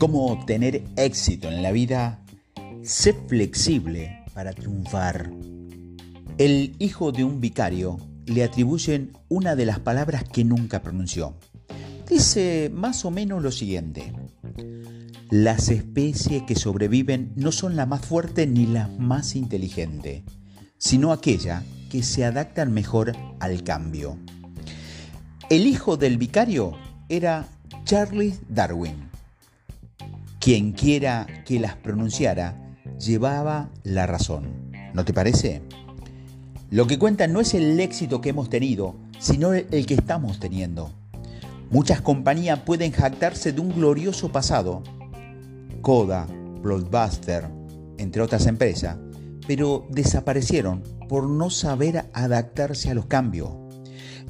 Cómo tener éxito en la vida, sé flexible para triunfar. El hijo de un vicario le atribuyen una de las palabras que nunca pronunció. Dice más o menos lo siguiente. Las especies que sobreviven no son las más fuertes ni las más inteligentes, sino aquellas que se adaptan mejor al cambio. El hijo del vicario era Charles Darwin quien quiera que las pronunciara llevaba la razón. ¿No te parece? Lo que cuenta no es el éxito que hemos tenido, sino el que estamos teniendo. Muchas compañías pueden jactarse de un glorioso pasado, Coda, Blockbuster, entre otras empresas, pero desaparecieron por no saber adaptarse a los cambios.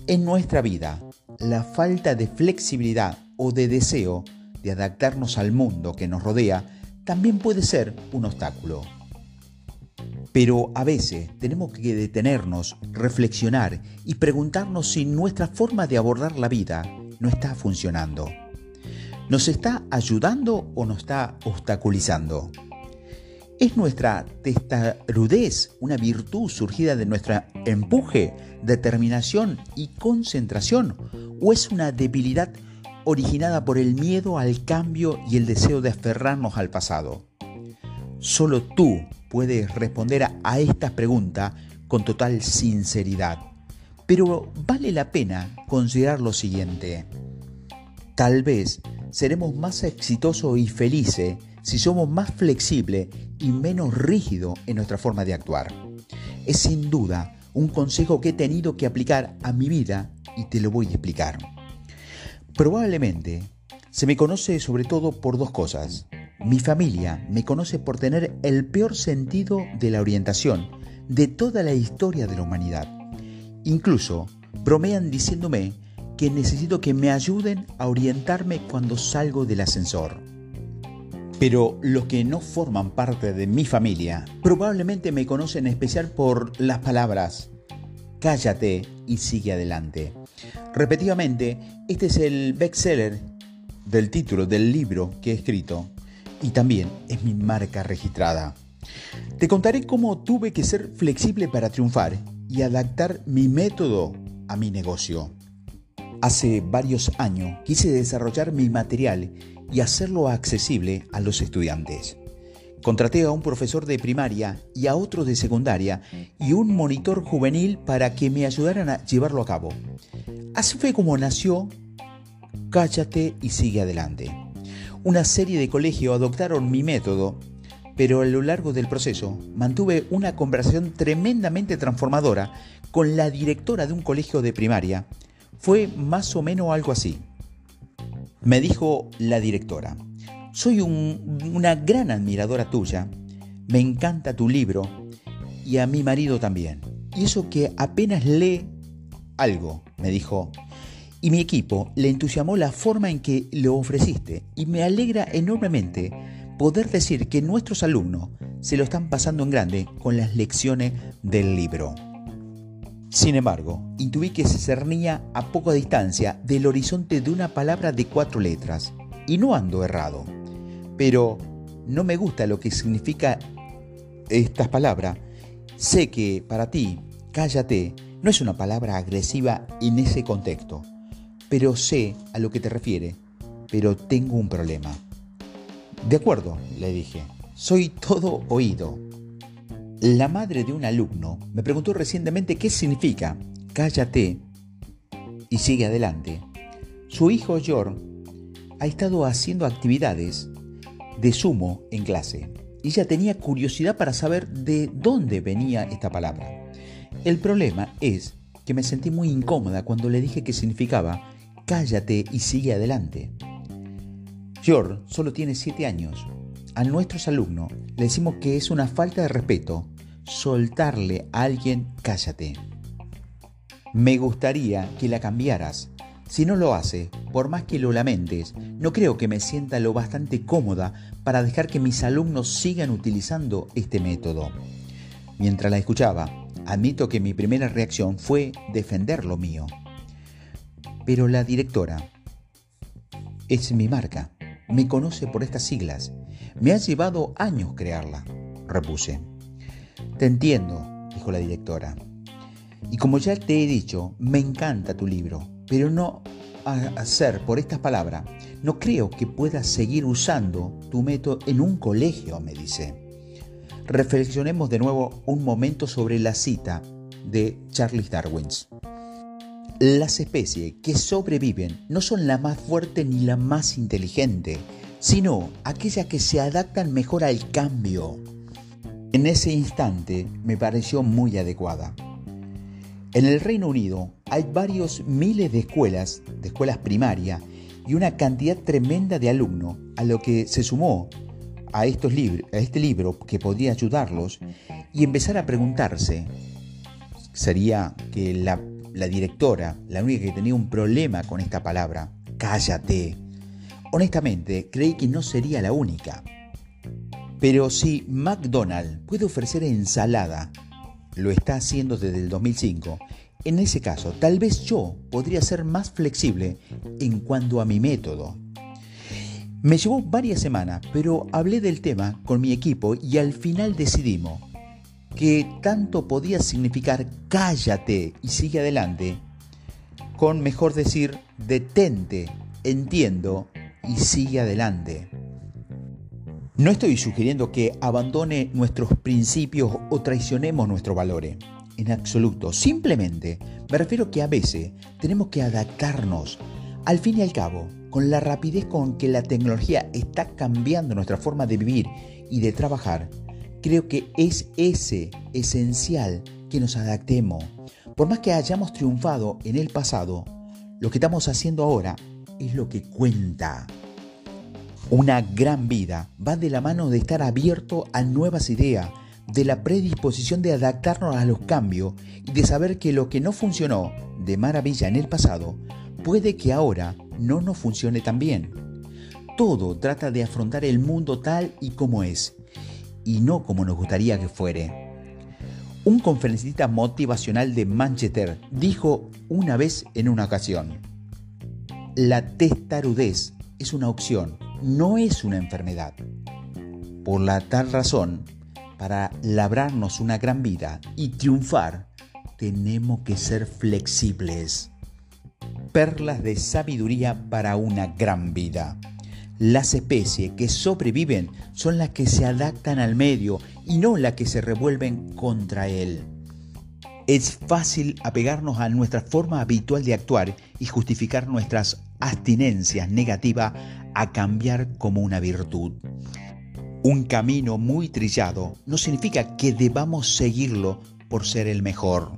En nuestra vida, la falta de flexibilidad o de deseo de adaptarnos al mundo que nos rodea también puede ser un obstáculo. Pero a veces tenemos que detenernos, reflexionar y preguntarnos si nuestra forma de abordar la vida no está funcionando. ¿Nos está ayudando o nos está obstaculizando? ¿Es nuestra testarudez una virtud surgida de nuestro empuje, determinación y concentración? ¿O es una debilidad originada por el miedo al cambio y el deseo de aferrarnos al pasado. Solo tú puedes responder a, estas preguntas con total sinceridad. Pero vale la pena considerar lo siguiente. Tal vez seremos más exitosos y felices si somos más flexibles y menos rígidos en nuestra forma de actuar. Es sin duda un consejo que he tenido que aplicar a mi vida y te lo voy a explicar. Probablemente se me conoce sobre todo por dos cosas. Mi familia me conoce por tener el peor sentido de la orientación de toda la historia de la humanidad. Incluso bromean diciéndome que necesito que me ayuden a orientarme cuando salgo del ascensor. Pero los que no forman parte de mi familia probablemente me conocen en especial por las palabras cállate y sigue adelante. Repetidamente, este es el bestseller del título del libro que he escrito y también es mi marca registrada. Te contaré cómo tuve que ser flexible para triunfar y adaptar mi método a mi negocio. Hace varios años quise desarrollar mi material y hacerlo accesible a los estudiantes. Contraté a un profesor de primaria y a otro de secundaria y un monitor juvenil para que me ayudaran a llevarlo a cabo. Así fue como nació Cállate y sigue adelante. Una serie de colegios adoptaron mi método, pero a lo largo del proceso mantuve una conversación tremendamente transformadora con la directora de un colegio de primaria. Fue más o menos algo así. Me dijo la directora, soy una gran admiradora tuya, me encanta tu libro y a mi marido también. Y eso que apenas lee algo, me dijo. Y mi equipo le entusiasmó la forma en que lo ofreciste y me alegra enormemente poder decir que nuestros alumnos se lo están pasando en grande con las lecciones del libro. Sin embargo, intuí que se cernía a poca distancia del horizonte de una palabra de cuatro letras, y no ando errado pero no me gusta lo que significa estas palabras. Sé que para ti, cállate, no es una palabra agresiva en ese contexto, pero sé a lo que te refiere, pero tengo un problema. De acuerdo, le dije, soy todo oído. La madre de un alumno me preguntó recientemente qué significa cállate y sigue adelante. Su hijo George ha estado haciendo actividades de sumo en clase. Y ella tenía curiosidad para saber de dónde venía esta palabra. El problema es que me sentí muy incómoda cuando le dije que significaba cállate y sigue adelante. George solo tiene 7 años. A nuestros alumnos le decimos que es una falta de respeto soltarle a alguien cállate. Me gustaría que la cambiaras si no lo hace, por más que lo lamentes, no creo que me sienta lo bastante cómoda para dejar que mis alumnos sigan utilizando este método. Mientras la escuchaba, admito que mi primera reacción fue defender lo mío. Pero la directora es mi marca, me conoce por estas siglas. Me ha llevado años crearla, repuse. Te entiendo, dijo la directora. Y como ya te he dicho, me encanta tu libro, pero no hacer por estas palabras. No creo que puedas seguir usando tu método en un colegio, me dice. Reflexionemos de nuevo un momento sobre la cita de Charles Darwin. Las especies que sobreviven no son la más fuerte ni la más inteligente, sino aquellas que se adaptan mejor al cambio. En ese instante me pareció muy adecuada. En el Reino Unido hay varios miles de escuelas, de escuelas primarias, y una cantidad tremenda de alumnos, a lo que se sumó a, estos a este libro que podría ayudarlos y empezar a preguntarse, ¿sería que la la directora, la única que tenía un problema con esta palabra, cállate. Honestamente, creí que no sería la única. Pero si McDonald's puede ofrecer ensalada, lo está haciendo desde el 2005, en ese caso tal vez yo podría ser más flexible en cuanto a mi método. Me llevó varias semanas, pero hablé del tema con mi equipo y al final decidimos que tanto podía significar cállate y sigue adelante, con mejor decir detente, entiendo y sigue adelante. No estoy sugiriendo que abandone nuestros principios o traicionemos nuestros valores. En absoluto. Simplemente me refiero que a veces tenemos que adaptarnos. Al fin y al cabo, con la rapidez con que la tecnología está cambiando nuestra forma de vivir y de trabajar, Creo que es ese esencial que nos adaptemos. Por más que hayamos triunfado en el pasado, lo que estamos haciendo ahora es lo que cuenta. Una gran vida va de la mano de estar abierto a nuevas ideas, de la predisposición de adaptarnos a los cambios y de saber que lo que no funcionó de maravilla en el pasado puede que ahora no nos funcione tan bien. Todo trata de afrontar el mundo tal y como es y no como nos gustaría que fuere. Un conferencista motivacional de Manchester dijo una vez en una ocasión, la testarudez es una opción, no es una enfermedad. Por la tal razón, para labrarnos una gran vida y triunfar, tenemos que ser flexibles. Perlas de sabiduría para una gran vida. Las especies que sobreviven son las que se adaptan al medio y no las que se revuelven contra él. Es fácil apegarnos a nuestra forma habitual de actuar y justificar nuestras abstinencias negativas a cambiar como una virtud. Un camino muy trillado no significa que debamos seguirlo por ser el mejor.